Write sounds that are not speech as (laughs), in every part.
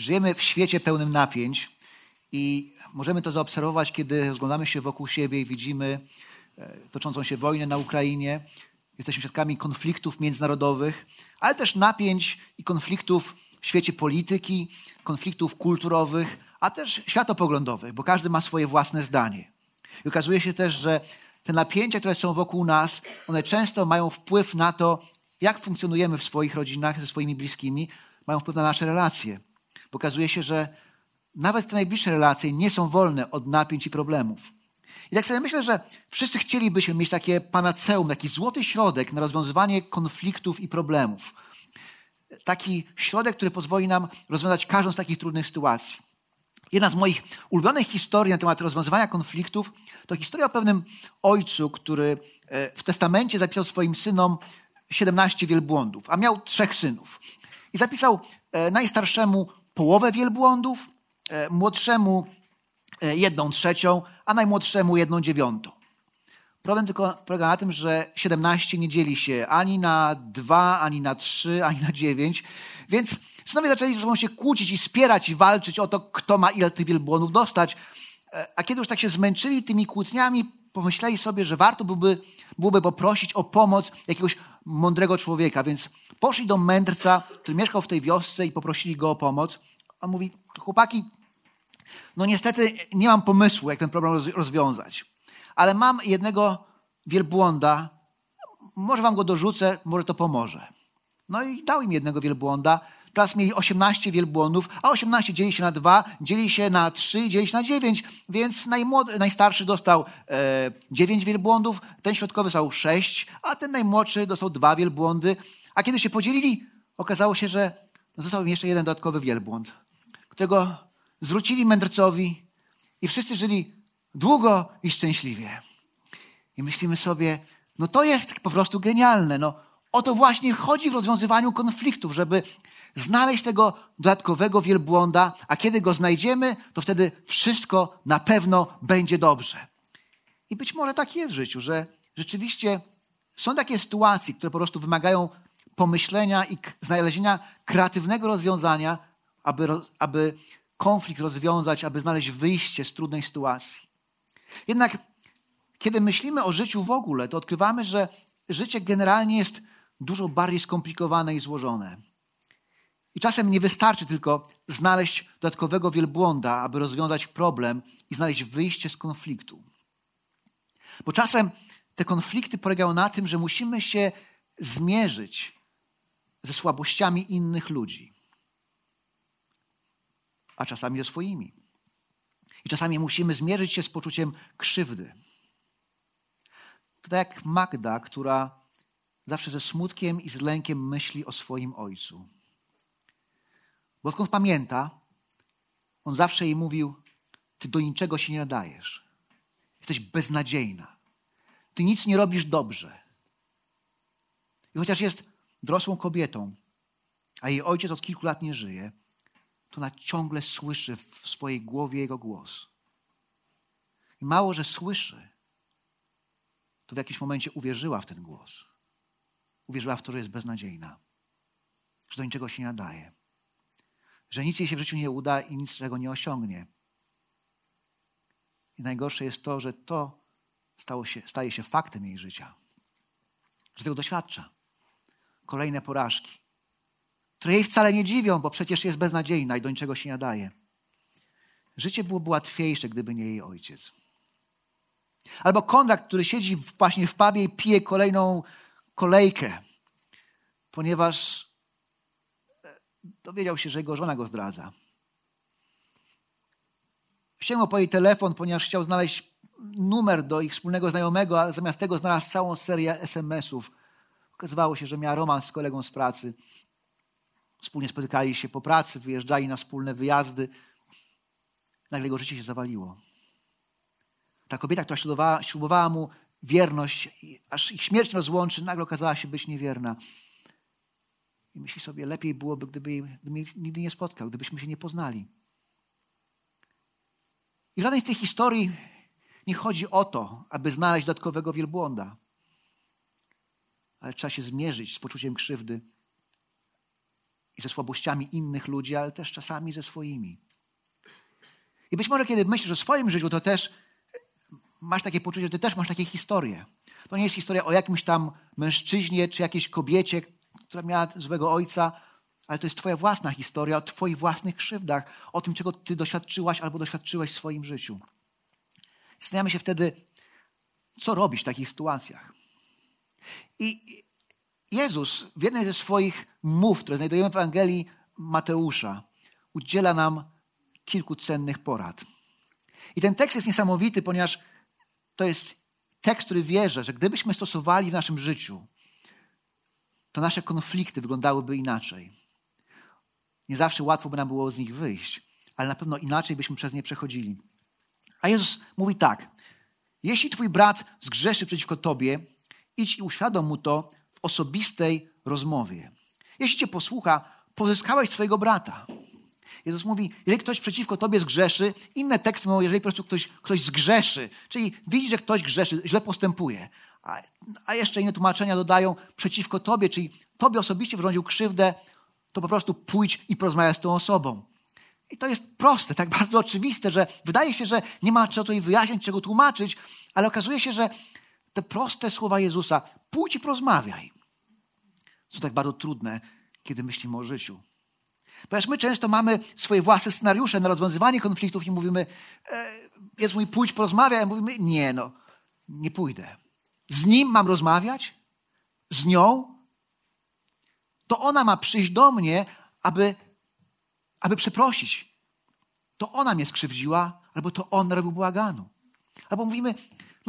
Żyjemy w świecie pełnym napięć i możemy to zaobserwować, kiedy rozglądamy się wokół siebie i widzimy e, toczącą się wojnę na Ukrainie. Jesteśmy świadkami konfliktów międzynarodowych, ale też napięć i konfliktów w świecie polityki, konfliktów kulturowych, a też światopoglądowych, bo każdy ma swoje własne zdanie. I okazuje się też, że te napięcia, które są wokół nas, one często mają wpływ na to, jak funkcjonujemy w swoich rodzinach, ze swoimi bliskimi, mają wpływ na nasze relacje. Bo okazuje się, że nawet te najbliższe relacje nie są wolne od napięć i problemów. I tak sobie myślę, że wszyscy chcielibyśmy mieć takie panaceum, taki złoty środek na rozwiązywanie konfliktów i problemów. Taki środek, który pozwoli nam rozwiązać każdą z takich trudnych sytuacji. Jedna z moich ulubionych historii na temat rozwiązywania konfliktów to historia o pewnym ojcu, który e, w testamencie zapisał swoim synom 17 wielbłądów, a miał trzech synów. I zapisał e, najstarszemu połowę wielbłądów, e, młodszemu e, jedną trzecią, a najmłodszemu jedną dziewiątą. Problem tylko polega na tym, że 17 nie dzieli się ani na 2, ani na 3, ani na 9, więc synowie zaczęli ze sobą się kłócić i spierać i walczyć o to, kto ma ile tych wielbłądów dostać. E, a kiedy już tak się zmęczyli tymi kłótniami, pomyśleli sobie, że warto byłoby, byłoby poprosić o pomoc jakiegoś mądrego człowieka, więc poszli do mędrca, który mieszkał w tej wiosce i poprosili go o pomoc. On mówi, chłopaki, no niestety nie mam pomysłu, jak ten problem rozwiązać, ale mam jednego wielbłąda, może wam go dorzucę, może to pomoże. No i dał im jednego wielbłąda. Teraz mieli 18 wielbłądów, a 18 dzieli się na 2, dzieli się na 3, dzieli się na 9, więc najmłody, najstarszy dostał e, 9 wielbłądów, ten środkowy dostał 6, a ten najmłodszy dostał 2 wielbłądy. A kiedy się podzielili, okazało się, że został im jeszcze jeden dodatkowy wielbłąd którego zwrócili mędrcowi i wszyscy żyli długo i szczęśliwie. I myślimy sobie, no to jest po prostu genialne. No, o to właśnie chodzi w rozwiązywaniu konfliktów, żeby znaleźć tego dodatkowego wielbłąda, a kiedy go znajdziemy, to wtedy wszystko na pewno będzie dobrze. I być może tak jest w życiu, że rzeczywiście są takie sytuacje, które po prostu wymagają pomyślenia i znalezienia kreatywnego rozwiązania, aby, aby konflikt rozwiązać, aby znaleźć wyjście z trudnej sytuacji. Jednak kiedy myślimy o życiu w ogóle, to odkrywamy, że życie generalnie jest dużo bardziej skomplikowane i złożone. I czasem nie wystarczy tylko znaleźć dodatkowego wielbłąda, aby rozwiązać problem i znaleźć wyjście z konfliktu. Bo czasem te konflikty polegają na tym, że musimy się zmierzyć ze słabościami innych ludzi a czasami ze swoimi. I czasami musimy zmierzyć się z poczuciem krzywdy. To tak jak Magda, która zawsze ze smutkiem i z lękiem myśli o swoim ojcu. Bo odkąd pamięta, on zawsze jej mówił: Ty do niczego się nie nadajesz. Jesteś beznadziejna. Ty nic nie robisz dobrze. I chociaż jest dorosłą kobietą, a jej ojciec od kilku lat nie żyje, to ona ciągle słyszy w swojej głowie jego głos. I mało, że słyszy, to w jakimś momencie uwierzyła w ten głos. Uwierzyła w to, że jest beznadziejna, że do niczego się nie nadaje, że nic jej się w życiu nie uda i nic czego nie osiągnie. I najgorsze jest to, że to stało się, staje się faktem jej życia, że tego doświadcza. Kolejne porażki, które jej wcale nie dziwią, bo przecież jest beznadziejna i do niczego się nie nadaje. Życie byłoby łatwiejsze, gdyby nie jej ojciec. Albo Konrad, który siedzi właśnie w pubie i pije kolejną kolejkę, ponieważ e, dowiedział się, że jego żona go zdradza. Sięgnął po jej telefon, ponieważ chciał znaleźć numer do ich wspólnego znajomego, a zamiast tego znalazł całą serię SMS-ów, Okazywało się, że miała romans z kolegą z pracy. Wspólnie spotykali się po pracy, wyjeżdżali na wspólne wyjazdy. Nagle jego życie się zawaliło. Ta kobieta, która ślubowała, ślubowała mu wierność, aż ich śmierć rozłączy, nagle okazała się być niewierna. I myśli sobie, lepiej byłoby, gdyby, mnie nigdy nie spotkał, gdybyśmy się nie poznali. I w żadnej z tych historii nie chodzi o to, aby znaleźć dodatkowego wielbłąda. Ale trzeba się zmierzyć z poczuciem krzywdy i ze słabościami innych ludzi, ale też czasami ze swoimi. I być może, kiedy myślisz o swoim życiu, to też masz takie poczucie, że ty też masz takie historie. To nie jest historia o jakimś tam mężczyźnie czy jakiejś kobiecie, która miała złego ojca, ale to jest twoja własna historia o twoich własnych krzywdach, o tym, czego ty doświadczyłaś albo doświadczyłeś w swoim życiu. Zastanawiamy się wtedy, co robić w takich sytuacjach. I Jezus w jednej ze swoich mów, które znajdujemy w Ewangelii Mateusza, udziela nam kilku cennych porad. I ten tekst jest niesamowity, ponieważ to jest tekst, który wierzę, że gdybyśmy stosowali w naszym życiu, to nasze konflikty wyglądałyby inaczej. Nie zawsze łatwo by nam było z nich wyjść, ale na pewno inaczej byśmy przez nie przechodzili. A Jezus mówi tak: Jeśli twój brat zgrzeszy przeciwko tobie, idź i uświadom mu to osobistej rozmowie. Jeśli cię posłucha, pozyskałeś swojego brata. Jezus mówi, jeżeli ktoś przeciwko tobie zgrzeszy, inne teksty mówią, jeżeli po prostu ktoś, ktoś zgrzeszy, czyli widzi, że ktoś grzeszy, źle postępuje. A, a jeszcze inne tłumaczenia dodają przeciwko tobie, czyli tobie osobiście wyrządził krzywdę, to po prostu pójdź i porozmawiaj z tą osobą. I to jest proste, tak bardzo oczywiste, że wydaje się, że nie ma czego tutaj wyjaśnić, czego tłumaczyć, ale okazuje się, że te proste słowa Jezusa, pójdź i porozmawiaj, są tak bardzo trudne, kiedy myślimy o życiu. Ponieważ my często mamy swoje własne scenariusze na rozwiązywanie konfliktów i mówimy, e, Jezus mówi, pójdź, porozmawiaj, a mówimy, nie no, nie pójdę. Z nim mam rozmawiać? Z nią? To ona ma przyjść do mnie, aby, aby przeprosić. To ona mnie skrzywdziła, albo to on robił błaganu. Albo mówimy,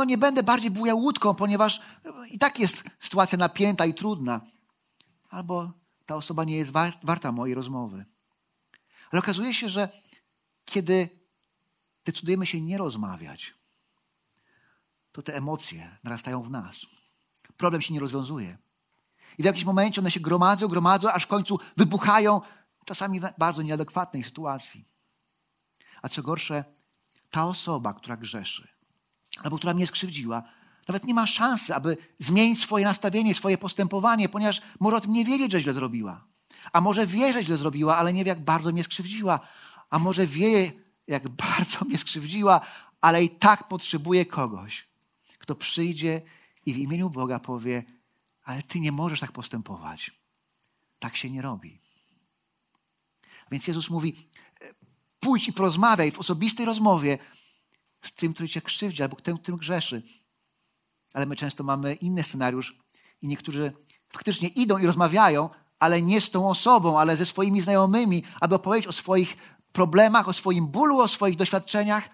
no nie będę bardziej bujał łódką, ponieważ i tak jest sytuacja napięta i trudna. Albo ta osoba nie jest warta mojej rozmowy. Ale okazuje się, że kiedy decydujemy się nie rozmawiać, to te emocje narastają w nas. Problem się nie rozwiązuje. I w jakimś momencie one się gromadzą, gromadzą, aż w końcu wybuchają, czasami w bardzo nieadekwatnej sytuacji. A co gorsze, ta osoba, która grzeszy, albo która mnie skrzywdziła, nawet nie ma szansy, aby zmienić swoje nastawienie, swoje postępowanie, ponieważ może o tym nie wiedzieć, że źle zrobiła. A może wie, że źle zrobiła, ale nie wie, jak bardzo mnie skrzywdziła. A może wie, jak bardzo mnie skrzywdziła, ale i tak potrzebuje kogoś, kto przyjdzie i w imieniu Boga powie: Ale ty nie możesz tak postępować. Tak się nie robi. Więc Jezus mówi: Pójdź i porozmawiaj w osobistej rozmowie z tym, który cię krzywdzi, albo tym, którym grzeszy. Ale my często mamy inny scenariusz i niektórzy faktycznie idą i rozmawiają, ale nie z tą osobą, ale ze swoimi znajomymi, aby opowiedzieć o swoich problemach, o swoim bólu, o swoich doświadczeniach.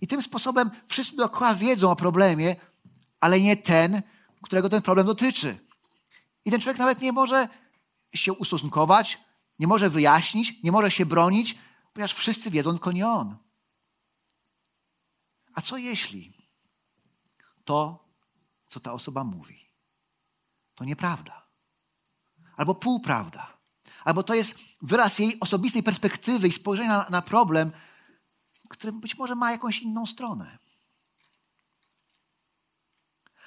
I tym sposobem wszyscy dookoła wiedzą o problemie, ale nie ten, którego ten problem dotyczy. I ten człowiek nawet nie może się ustosunkować, nie może wyjaśnić, nie może się bronić, ponieważ wszyscy wiedzą, tylko nie on. A co jeśli to, co ta osoba mówi, to nieprawda? Albo półprawda? Albo to jest wyraz jej osobistej perspektywy i spojrzenia na, na problem, który być może ma jakąś inną stronę.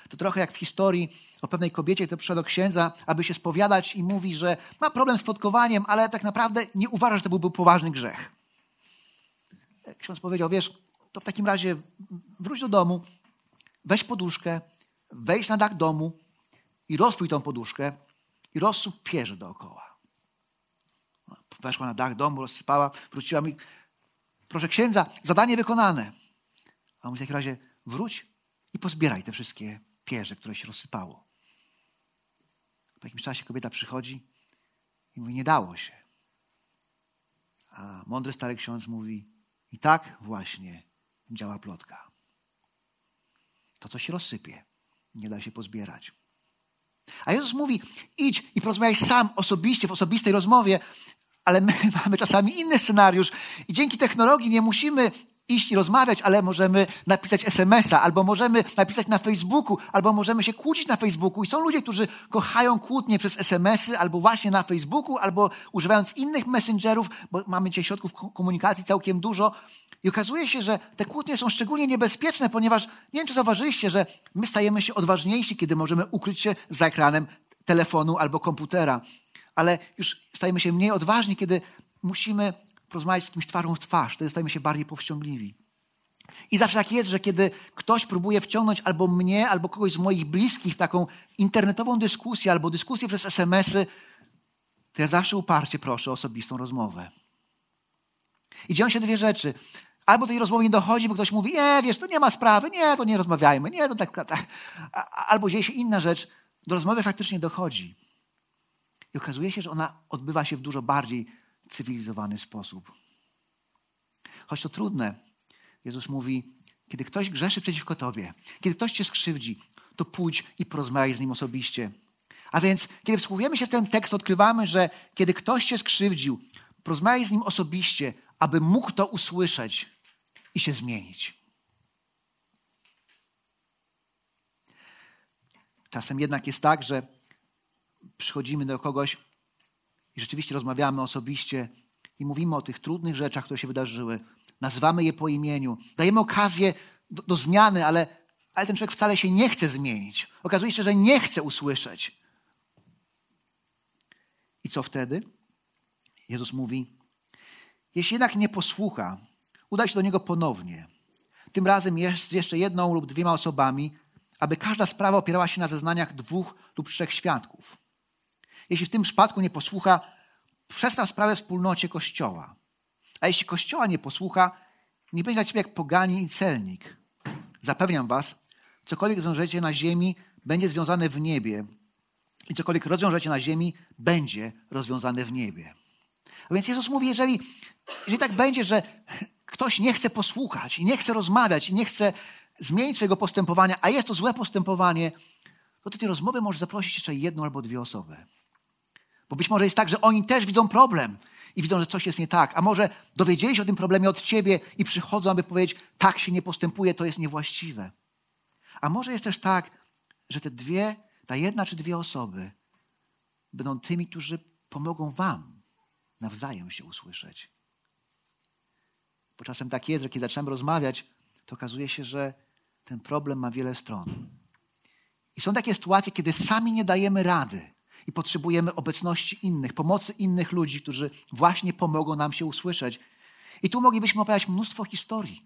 To trochę jak w historii o pewnej kobiecie, która przyszła do księdza, aby się spowiadać i mówi, że ma problem z plotkowaniem, ale tak naprawdę nie uważa, że to byłby poważny grzech. Ksiądz powiedział, wiesz, to w takim razie wróć do domu, weź poduszkę, wejdź na dach domu i rozpój tą poduszkę i rozsup pierze dookoła. Weszła na dach domu, rozsypała, wróciła mi. Proszę księdza, zadanie wykonane. A on mówi w takim razie, wróć i pozbieraj te wszystkie pierze, które się rozsypało. Po jakimś czasie kobieta przychodzi i mówi, nie dało się. A mądry stary ksiądz mówi, i tak właśnie działa plotka. To, co się rozsypie, nie da się pozbierać. A Jezus mówi, idź i porozmawiaj sam, osobiście, w osobistej rozmowie, ale my (laughs) mamy czasami inny scenariusz i dzięki technologii nie musimy iść i rozmawiać, ale możemy napisać SMS-a, albo możemy napisać na Facebooku, albo możemy się kłócić na Facebooku. I są ludzie, którzy kochają kłótnie przez SMS-y, albo właśnie na Facebooku, albo używając innych messengerów, bo mamy dzisiaj środków komunikacji całkiem dużo. I okazuje się, że te kłótnie są szczególnie niebezpieczne, ponieważ nie wiem, czy zauważyliście, że my stajemy się odważniejsi, kiedy możemy ukryć się za ekranem telefonu albo komputera. Ale już stajemy się mniej odważni, kiedy musimy porozmawiać z kimś twarzą w twarz. Wtedy stajemy się bardziej powściągliwi. I zawsze tak jest, że kiedy ktoś próbuje wciągnąć albo mnie, albo kogoś z moich bliskich w taką internetową dyskusję, albo dyskusję przez SMS-y, to ja zawsze uparcie proszę o osobistą rozmowę. I dzieją się dwie rzeczy. Albo tej rozmowy nie dochodzi, bo ktoś mówi, nie, wiesz, to nie ma sprawy, nie, to nie rozmawiajmy, nie, to tak, tak. Albo dzieje się inna rzecz, do rozmowy faktycznie dochodzi. I okazuje się, że ona odbywa się w dużo bardziej cywilizowany sposób. Choć to trudne, Jezus mówi, kiedy ktoś grzeszy przeciwko Tobie, kiedy ktoś Cię skrzywdzi, to pójdź i porozmawiaj z nim osobiście. A więc, kiedy wsłuchujemy się w ten tekst, odkrywamy, że kiedy ktoś Cię skrzywdził, porozmawiaj z nim osobiście, aby mógł to usłyszeć i się zmienić. Czasem jednak jest tak, że przychodzimy do kogoś i rzeczywiście rozmawiamy osobiście i mówimy o tych trudnych rzeczach, które się wydarzyły, nazywamy je po imieniu, dajemy okazję do, do zmiany, ale, ale ten człowiek wcale się nie chce zmienić. Okazuje się, że nie chce usłyszeć. I co wtedy? Jezus mówi: Jeśli jednak nie posłucha, udaj się do niego ponownie. Tym razem z jeszcze jedną lub dwiema osobami, aby każda sprawa opierała się na zeznaniach dwóch lub trzech świadków. Jeśli w tym przypadku nie posłucha, przestaw sprawę wspólnocie Kościoła. A jeśli Kościoła nie posłucha, nie będzie dla ciebie jak pogani i celnik. Zapewniam was, cokolwiek zwiążecie na ziemi, będzie związane w niebie. I cokolwiek rozwiążecie na ziemi, będzie rozwiązane w niebie. A więc Jezus mówi, jeżeli, jeżeli tak będzie, że ktoś nie chce posłuchać, i nie chce rozmawiać, i nie chce zmienić swojego postępowania, a jest to złe postępowanie, to do tej rozmowy możesz zaprosić jeszcze jedną albo dwie osoby. Bo być może jest tak, że oni też widzą problem i widzą, że coś jest nie tak. A może dowiedzieli się o tym problemie od ciebie i przychodzą, aby powiedzieć, tak się nie postępuje, to jest niewłaściwe. A może jest też tak, że te dwie, ta jedna czy dwie osoby będą tymi, którzy pomogą wam nawzajem się usłyszeć. Bo czasem tak jest, że kiedy zaczynamy rozmawiać, to okazuje się, że ten problem ma wiele stron. I są takie sytuacje, kiedy sami nie dajemy rady i potrzebujemy obecności innych, pomocy innych ludzi, którzy właśnie pomogą nam się usłyszeć. I tu moglibyśmy opowiadać mnóstwo historii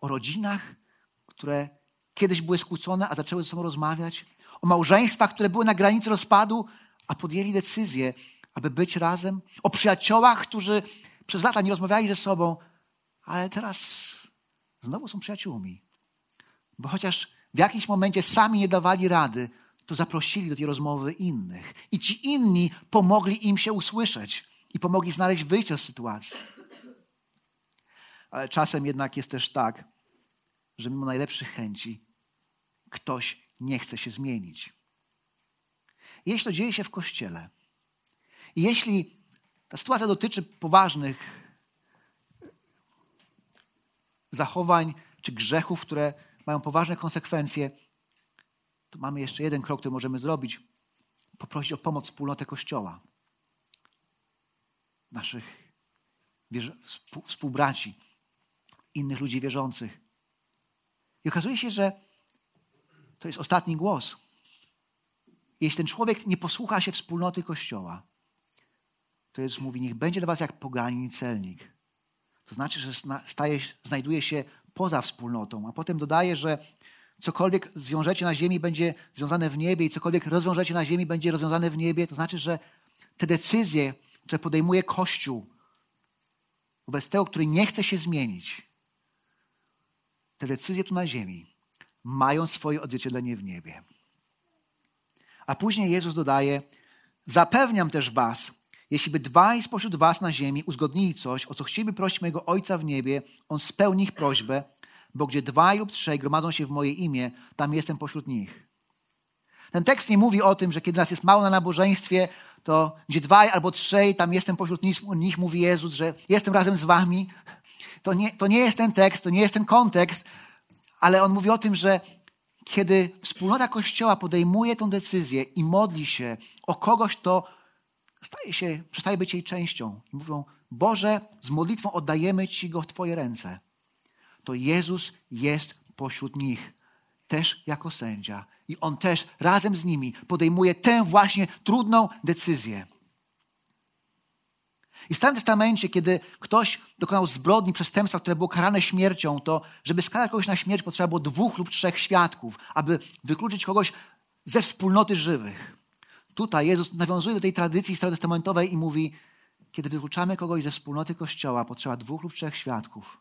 o rodzinach, które kiedyś były skłócone, a zaczęły ze sobą rozmawiać, o małżeństwach, które były na granicy rozpadu, a podjęli decyzję, aby być razem, o przyjaciołach, którzy przez lata nie rozmawiali ze sobą, ale teraz znowu są przyjaciółmi. Bo chociaż w jakimś momencie sami nie dawali rady, to zaprosili do tej rozmowy innych. I ci inni pomogli im się usłyszeć i pomogli znaleźć wyjście z sytuacji. Ale czasem jednak jest też tak, że mimo najlepszych chęci ktoś nie chce się zmienić. Jeśli to dzieje się w kościele, i jeśli ta sytuacja dotyczy poważnych zachowań czy grzechów, które mają poważne konsekwencje, to mamy jeszcze jeden krok, który możemy zrobić. Poprosić o pomoc wspólnotę Kościoła. Naszych współbraci, innych ludzi wierzących. I okazuje się, że to jest ostatni głos. Jeśli ten człowiek nie posłucha się wspólnoty Kościoła, to Jezus mówi, niech będzie dla was jak poganin celnik. To znaczy, że staje, znajduje się poza wspólnotą. A potem dodaje, że cokolwiek zwiążecie na ziemi, będzie związane w niebie i cokolwiek rozwiążecie na ziemi, będzie rozwiązane w niebie. To znaczy, że te decyzje, które podejmuje Kościół wobec tego, który nie chce się zmienić, te decyzje tu na ziemi mają swoje odzwierciedlenie w niebie. A później Jezus dodaje: Zapewniam też Was, jeśli by dwaj spośród Was na ziemi uzgodnili coś, o co chcieliby prosić mojego Ojca w niebie, On spełni ich prośbę bo gdzie dwaj lub trzej gromadzą się w moje imię, tam jestem pośród nich. Ten tekst nie mówi o tym, że kiedy nas jest mało na nabożeństwie, to gdzie dwaj albo trzej, tam jestem pośród nich, mówi Jezus, że jestem razem z wami. To nie, to nie jest ten tekst, to nie jest ten kontekst, ale on mówi o tym, że kiedy wspólnota Kościoła podejmuje tę decyzję i modli się o kogoś, to staje się, przestaje być jej częścią. I mówią, Boże, z modlitwą oddajemy Ci go w Twoje ręce. To Jezus jest pośród nich, też jako sędzia. I On też razem z nimi podejmuje tę właśnie trudną decyzję. I w Starym Testamencie, kiedy ktoś dokonał zbrodni, przestępstwa, które było karane śmiercią, to żeby skazać kogoś na śmierć, potrzeba było dwóch lub trzech świadków, aby wykluczyć kogoś ze wspólnoty żywych. Tutaj Jezus nawiązuje do tej tradycji starotestamentowej i mówi, kiedy wykluczamy kogoś ze wspólnoty Kościoła, potrzeba dwóch lub trzech świadków.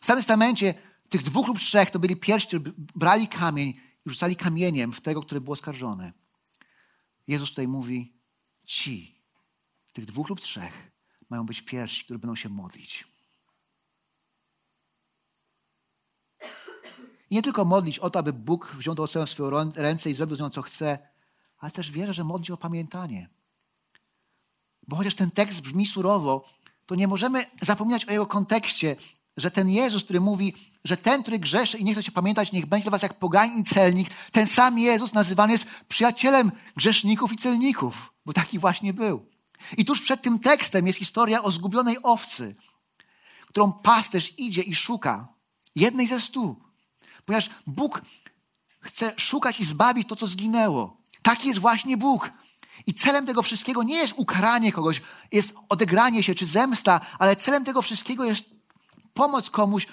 W Starym Testamencie tych dwóch lub trzech to byli pierwsi, którzy brali kamień i rzucali kamieniem w tego, który był oskarżony. Jezus tutaj mówi, ci, tych dwóch lub trzech, mają być pierwsi, którzy będą się modlić. I nie tylko modlić o to, aby Bóg wziął to osobę w swoją ręce i zrobił z nią, co chce, ale też wierzę, że modli o pamiętanie. Bo chociaż ten tekst brzmi surowo, to nie możemy zapominać o jego kontekście, że ten Jezus, który mówi, że ten, który grzeszy i nie chce się pamiętać, niech będzie dla was jak pogań i celnik, ten sam Jezus nazywany jest przyjacielem grzeszników i celników, bo taki właśnie był. I tuż przed tym tekstem jest historia o zgubionej owcy, którą pasterz idzie i szuka. Jednej ze stu. Ponieważ Bóg chce szukać i zbawić to, co zginęło. Taki jest właśnie Bóg. I celem tego wszystkiego nie jest ukaranie kogoś, jest odegranie się czy zemsta, ale celem tego wszystkiego jest pomoc komuś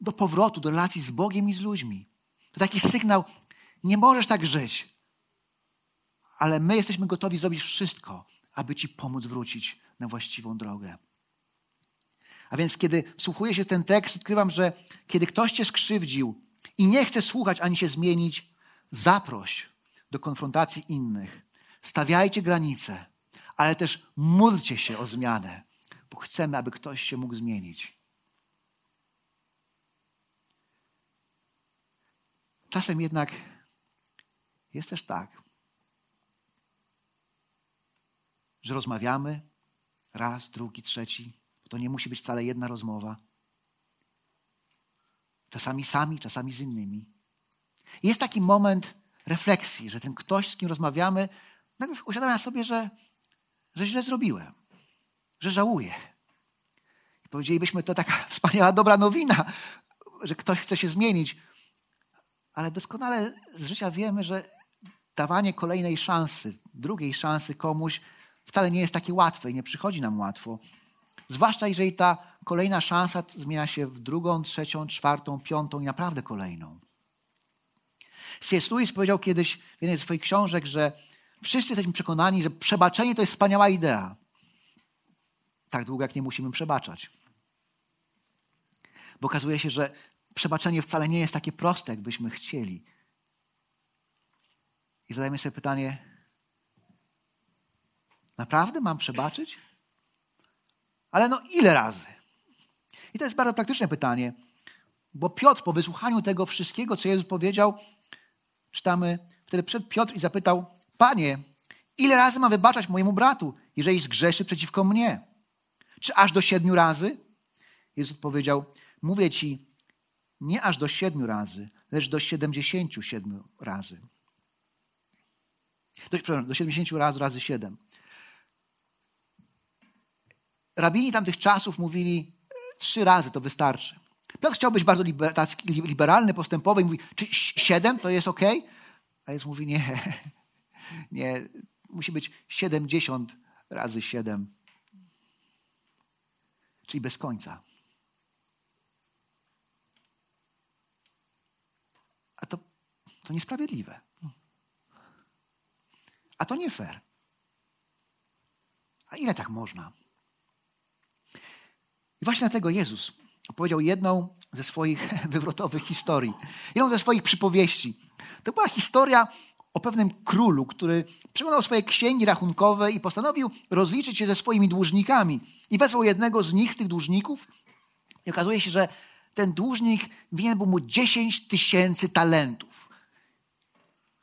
do powrotu, do relacji z Bogiem i z ludźmi. To taki sygnał, nie możesz tak żyć, ale my jesteśmy gotowi zrobić wszystko, aby Ci pomóc wrócić na właściwą drogę. A więc, kiedy wsłuchuję się w ten tekst, odkrywam, że kiedy ktoś Cię skrzywdził i nie chce słuchać ani się zmienić, zaproś do konfrontacji innych. Stawiajcie granice, ale też módlcie się o zmianę, bo chcemy, aby ktoś się mógł zmienić. Czasem jednak jest też tak, że rozmawiamy raz, drugi, trzeci. To nie musi być wcale jedna rozmowa. Czasami sami, czasami z innymi. Jest taki moment refleksji, że ten ktoś, z kim rozmawiamy, nagle uświadamia sobie, że, że źle zrobiłem, że żałuję. I powiedzielibyśmy, to taka (laughs) wspaniała, dobra nowina, że ktoś chce się zmienić. Ale doskonale z życia wiemy, że dawanie kolejnej szansy, drugiej szansy komuś wcale nie jest takie łatwe i nie przychodzi nam łatwo. Zwłaszcza jeżeli ta kolejna szansa zmienia się w drugą, trzecią, czwartą, piątą i naprawdę kolejną. C.S. Lewis powiedział kiedyś w jednej z swoich książek, że wszyscy jesteśmy przekonani, że przebaczenie to jest wspaniała idea. Tak długo, jak nie musimy przebaczać. Bo okazuje się, że przebaczenie wcale nie jest takie proste, jakbyśmy chcieli. I zadajmy sobie pytanie, naprawdę mam przebaczyć? Ale no ile razy? I to jest bardzo praktyczne pytanie, bo Piotr po wysłuchaniu tego wszystkiego, co Jezus powiedział, czytamy, wtedy przed Piotr i zapytał, Panie, ile razy mam wybaczać mojemu bratu, jeżeli zgrzeszy przeciwko mnie? Czy aż do siedmiu razy? Jezus powiedział, mówię ci, nie aż do siedmiu razy, lecz do siedemdziesięciu siedmiu razy. Do, przepraszam, do siedemdziesięciu razy razy siedem. Rabini tamtych czasów mówili, trzy razy to wystarczy. Piotr chciał być bardzo liberalny, postępowy i mówi, czy siedem to jest ok? A Jezus mówi, nie, (laughs) nie, musi być siedemdziesiąt razy siedem. Czyli bez końca. A to, to niesprawiedliwe. A to nie fair. A ile tak można? I właśnie dlatego Jezus opowiedział jedną ze swoich (laughs) wywrotowych historii, jedną ze swoich przypowieści. To była historia o pewnym królu, który przeglądał swoje księgi rachunkowe i postanowił rozliczyć się ze swoimi dłużnikami. I wezwał jednego z nich, z tych dłużników, i okazuje się, że ten dłużnik winien był mu 10 tysięcy talentów.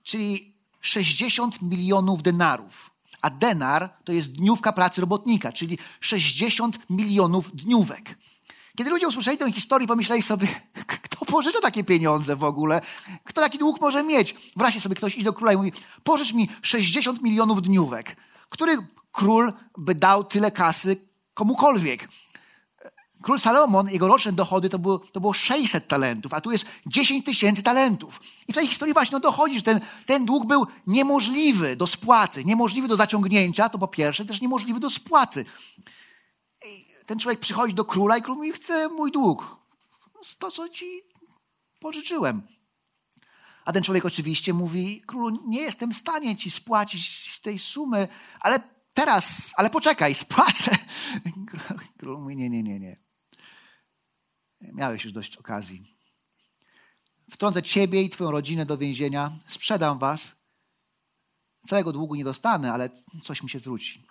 Czyli 60 milionów denarów. A denar to jest dniówka pracy robotnika, czyli 60 milionów dniówek. Kiedy ludzie usłyszeli tę historię, pomyśleli sobie, kto pożycza takie pieniądze w ogóle? Kto taki dług może mieć? Wreszcie sobie ktoś idzie do króla i mówi, pożycz mi 60 milionów dniówek. Który król by dał tyle kasy komukolwiek? Król Salomon, jego roczne dochody to było, to było 600 talentów, a tu jest 10 tysięcy talentów. I w tej historii właśnie dochodzi, że ten, ten dług był niemożliwy do spłaty, niemożliwy do zaciągnięcia, to po pierwsze, też niemożliwy do spłaty. Ten człowiek przychodzi do króla i król mówi, chce mój dług. To, co ci pożyczyłem. A ten człowiek oczywiście mówi, królu, nie jestem w stanie ci spłacić tej sumy, ale teraz, ale poczekaj, (laughs) spłacę. Król mówi, nie, nie, nie, nie. Miałeś już dość okazji. Wtrącę ciebie i twoją rodzinę do więzienia, sprzedam was. Całego długu nie dostanę, ale coś mi się zwróci.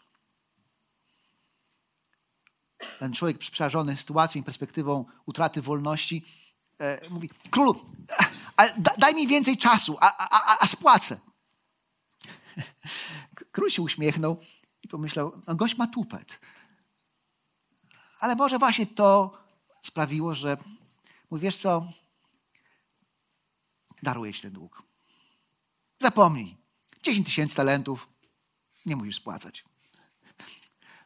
Ten człowiek przerażony sytuacją i perspektywą utraty wolności e, mówi, królu, a, daj mi więcej czasu, a, a, a spłacę. Król się uśmiechnął i pomyślał, no gość ma tupet. Ale może właśnie to sprawiło, że mówi, wiesz co, daruję ci ten dług. Zapomnij. 10 tysięcy talentów nie musisz spłacać.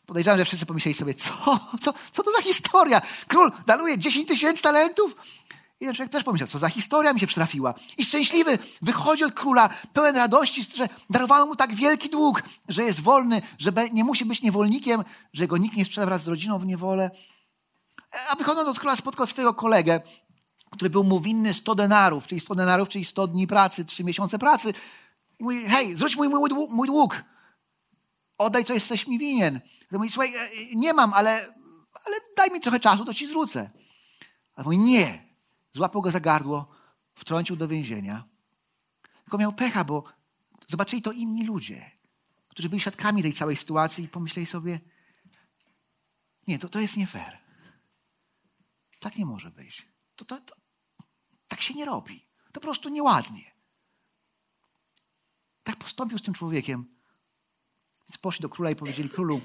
Podejrzewam, że wszyscy pomyśleli sobie, co, co, co to za historia? Król daruje 10 tysięcy talentów? I ten człowiek też pomyślał, co za historia mi się przytrafiła. I szczęśliwy wychodzi od króla, pełen radości, że darowano mu tak wielki dług, że jest wolny, że nie musi być niewolnikiem, że go nikt nie sprzeda wraz z rodziną w niewolę. A wychodząc od króla spotkał swojego kolegę, który był mu winny 100 denarów, czyli 100 denarów, czyli 100 dni pracy, 3 miesiące pracy. I mówi, hej, zwróć mój, mój, mój dług. Oddaj, co jesteś mi winien. I mówi, słuchaj, e, nie mam, ale, ale daj mi trochę czasu, to ci zwrócę. Ale mówi, nie. Złapał go za gardło, wtrącił do więzienia. Tylko miał pecha, bo zobaczyli to inni ludzie, którzy byli świadkami tej całej sytuacji i pomyśleli sobie, nie, to, to jest nie fair. Tak nie może być. To, to, to, tak się nie robi. To po prostu nieładnie. Tak postąpił z tym człowiekiem. Więc poszli do króla i powiedzieli, królu,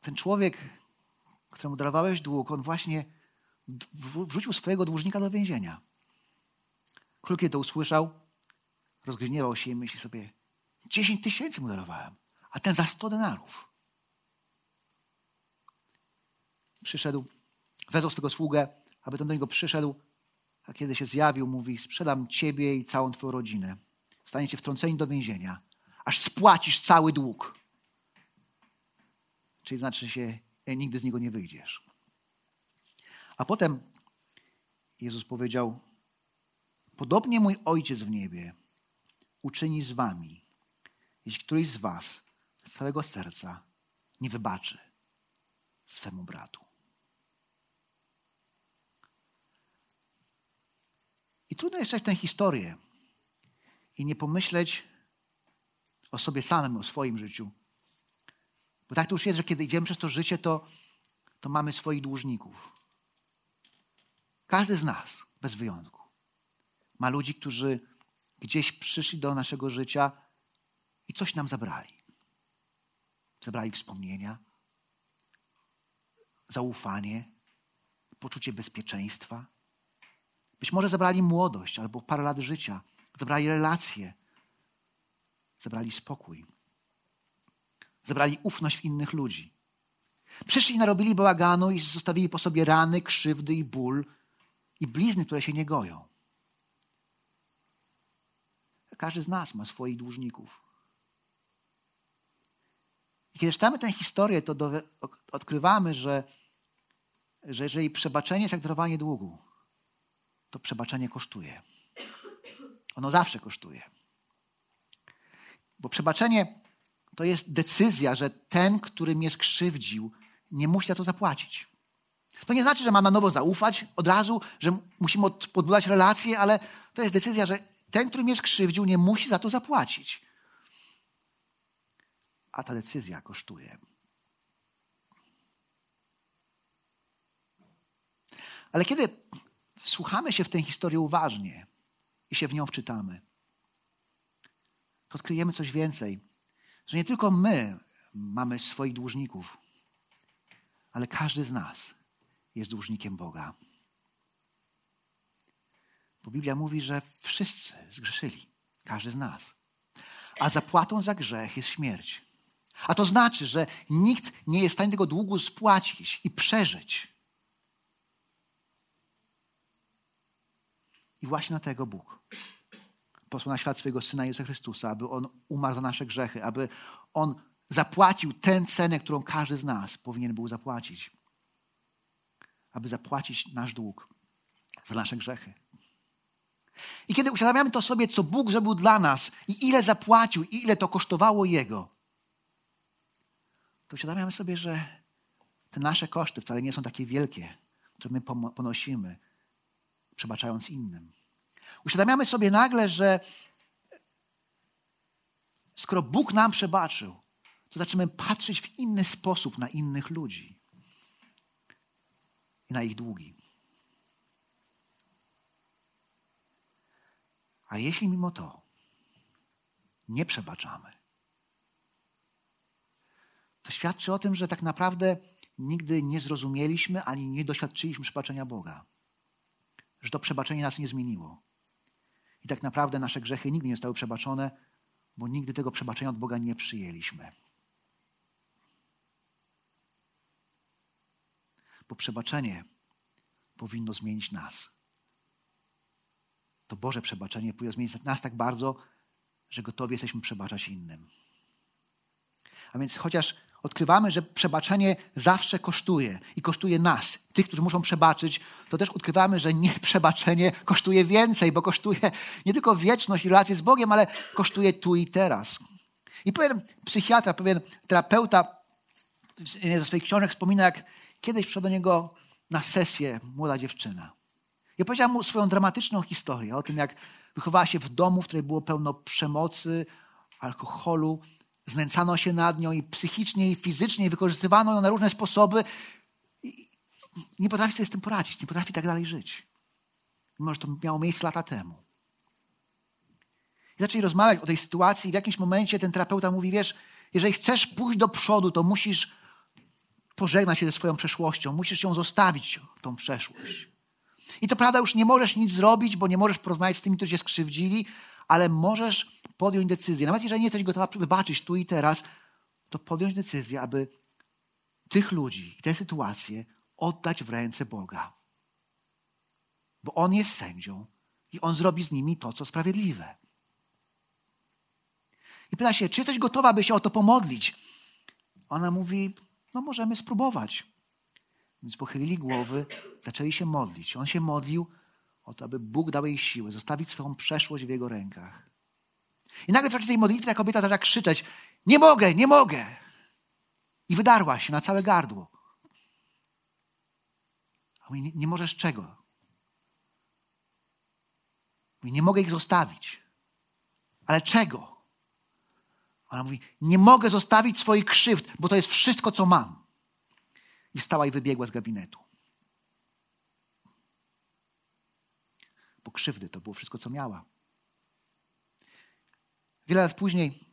ten człowiek, któremu darowałeś dług, on właśnie wrzucił swojego dłużnika do więzienia. Król, kiedy to usłyszał, rozgniewał się i myśli sobie, 10 tysięcy mu darowałem, a ten za 100 denarów. przyszedł, wezwał swego sługę, aby ten do niego przyszedł, a kiedy się zjawił, mówi, sprzedam ciebie i całą twoją rodzinę. Staniecie wtrąceni do więzienia, aż spłacisz cały dług. Czyli znaczy się, e, nigdy z niego nie wyjdziesz. A potem Jezus powiedział, podobnie mój Ojciec w niebie uczyni z wami, jeśli któryś z was z całego serca nie wybaczy swemu bratu. I trudno jest czytać tę historię i nie pomyśleć o sobie samym, o swoim życiu. Bo tak to już jest, że kiedy idziemy przez to życie, to, to mamy swoich dłużników. Każdy z nas, bez wyjątku, ma ludzi, którzy gdzieś przyszli do naszego życia i coś nam zabrali. Zabrali wspomnienia, zaufanie, poczucie bezpieczeństwa. Być może zabrali młodość albo parę lat życia, zabrali relacje, zabrali spokój, zabrali ufność w innych ludzi. Przyszli i narobili bałaganu i zostawili po sobie rany, krzywdy i ból i blizny, które się nie goją. Każdy z nas ma swoich dłużników. I kiedy czytamy tę historię, to do, odkrywamy, że, że jeżeli przebaczenie jest jak długu, to przebaczenie kosztuje. Ono zawsze kosztuje. Bo przebaczenie to jest decyzja, że ten, który mnie skrzywdził, nie musi za to zapłacić. To nie znaczy, że mam na nowo zaufać od razu, że musimy podbudować relacje, ale to jest decyzja, że ten, który mnie skrzywdził, nie musi za to zapłacić. A ta decyzja kosztuje. Ale kiedy wsłuchamy się w tę historię uważnie i się w nią wczytamy, to odkryjemy coś więcej, że nie tylko my mamy swoich dłużników, ale każdy z nas jest dłużnikiem Boga. Bo Biblia mówi, że wszyscy zgrzeszyli, każdy z nas. A zapłatą za grzech jest śmierć. A to znaczy, że nikt nie jest w stanie tego długu spłacić i przeżyć. I właśnie dlatego Bóg posłał na świat swojego Syna Jezusa Chrystusa, aby On umarł za nasze grzechy, aby On zapłacił tę cenę, którą każdy z nas powinien był zapłacić. Aby zapłacić nasz dług za nasze grzechy. I kiedy uświadamiamy to sobie, co Bóg zrobił dla nas i ile zapłacił i ile to kosztowało Jego, to uświadamiamy sobie, że te nasze koszty wcale nie są takie wielkie, które my ponosimy, przebaczając innym. Uświadamiamy sobie nagle, że skoro Bóg nam przebaczył, to zaczynamy patrzeć w inny sposób na innych ludzi i na ich długi. A jeśli mimo to nie przebaczamy, to świadczy o tym, że tak naprawdę nigdy nie zrozumieliśmy ani nie doświadczyliśmy przebaczenia Boga. Że to przebaczenie nas nie zmieniło. I tak naprawdę nasze grzechy nigdy nie zostały przebaczone, bo nigdy tego przebaczenia od Boga nie przyjęliśmy. Bo przebaczenie powinno zmienić nas. To Boże przebaczenie powinno zmienić nas tak bardzo, że gotowi jesteśmy przebaczać innym. A więc chociaż odkrywamy, że przebaczenie zawsze kosztuje i kosztuje nas, tych, którzy muszą przebaczyć, to też odkrywamy, że nieprzebaczenie (laughs) kosztuje więcej, bo kosztuje nie tylko wieczność i relacje z Bogiem, ale kosztuje tu i teraz. I pewien psychiatra, pewien terapeuta ze swoich książek wspomina, jak kiedyś przyszła do niego na sesję młoda dziewczyna. I powiedziała mu swoją dramatyczną historię o tym, jak wychowała się w domu, w którym było pełno przemocy, alkoholu, znęcano się nad nią i psychicznie, i fizycznie, i wykorzystywano ją na różne sposoby. I nie potrafi sobie z tym poradzić, nie potrafi tak dalej żyć. Mimo, że to miało miejsce lata temu. I zaczęli rozmawiać o tej sytuacji i w jakimś momencie ten terapeuta mówi, wiesz, jeżeli chcesz pójść do przodu, to musisz pożegnać się ze swoją przeszłością, musisz ją zostawić, tą przeszłość. I to prawda, już nie możesz nic zrobić, bo nie możesz porozmawiać z tymi, którzy się skrzywdzili, ale możesz podjąć decyzję. Nawet jeżeli nie jesteś gotowa wybaczyć tu i teraz, to podjąć decyzję, aby tych ludzi i te sytuacje oddać w ręce Boga. Bo On jest sędzią i On zrobi z nimi to, co sprawiedliwe. I pyta się, czy jesteś gotowa, by się o to pomodlić? Ona mówi, no możemy spróbować. Więc pochylili głowy, zaczęli się modlić. On się modlił o to, aby Bóg dał jej siłę, zostawić swoją przeszłość w jego rękach. I nagle w trakcie tej modlitwy ta kobieta zaczęła krzyczeć: Nie mogę, nie mogę! I wydarła się na całe gardło. A mówi, nie, możesz czego? Mówi, nie mogę ich zostawić. Ale czego? Ona mówi, nie mogę zostawić swoich krzywd, bo to jest wszystko, co mam. I wstała i wybiegła z gabinetu. Bo krzywdy to było wszystko, co miała. Wiele lat później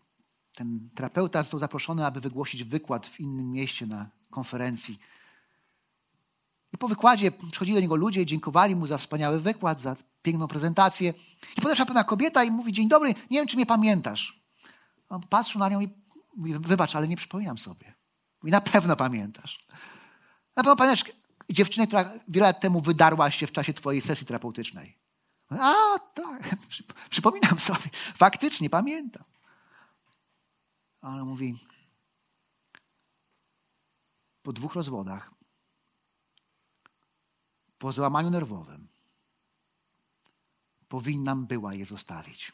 ten terapeuta został zaproszony, aby wygłosić wykład w innym mieście na konferencji. I po wykładzie przychodzili do niego ludzie i dziękowali mu za wspaniały wykład, za piękną prezentację. I podeszła pewna kobieta i mówi, dzień dobry, nie wiem, czy mnie pamiętasz. On patrzył na nią i mówi, wybacz, ale nie przypominam sobie. Mówi, na pewno pamiętasz. Na pewno pamiętasz dziewczynę, która wiele lat temu wydarła się w czasie twojej sesji terapeutycznej. A, tak, (laughs) przypominam sobie. Faktycznie, pamiętam. Ale mówi, po dwóch rozwodach, po złamaniu nerwowym, powinnam była je zostawić.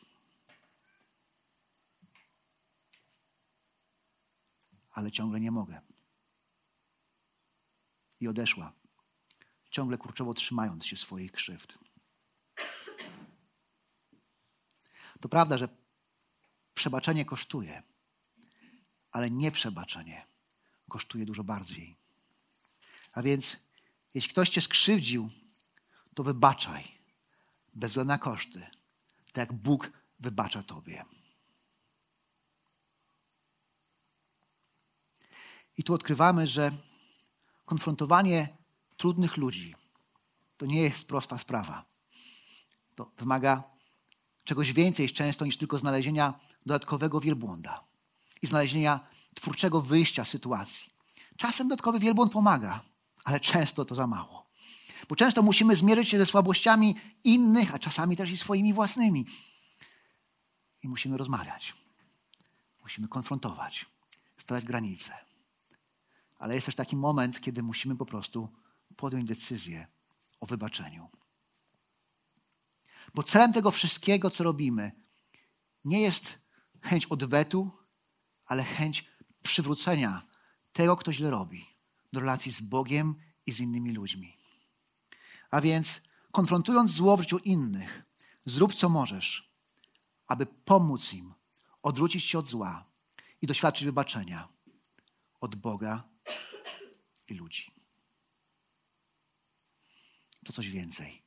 Ale ciągle nie mogę. I odeszła, ciągle kurczowo trzymając się swoich krzywd. To prawda, że przebaczenie kosztuje, ale nieprzebaczenie kosztuje dużo bardziej. A więc, jeśli ktoś cię skrzywdził, to wybaczaj. Bez względu na koszty. Tak jak Bóg wybacza Tobie. I tu odkrywamy, że konfrontowanie trudnych ludzi to nie jest prosta sprawa. To wymaga czegoś więcej często niż tylko znalezienia dodatkowego wielbłąda i znalezienia twórczego wyjścia z sytuacji. Czasem dodatkowy wielbłąd pomaga, ale często to za mało. Bo często musimy zmierzyć się ze słabościami innych, a czasami też i swoimi własnymi. I musimy rozmawiać. Musimy konfrontować, stawiać granice. Ale jest też taki moment, kiedy musimy po prostu podjąć decyzję o wybaczeniu. Bo celem tego wszystkiego, co robimy, nie jest chęć odwetu, ale chęć przywrócenia tego, kto źle robi, do relacji z Bogiem i z innymi ludźmi. A więc, konfrontując zło w życiu innych, zrób co możesz, aby pomóc im odwrócić się od zła i doświadczyć wybaczenia od Boga i ludzi. To coś więcej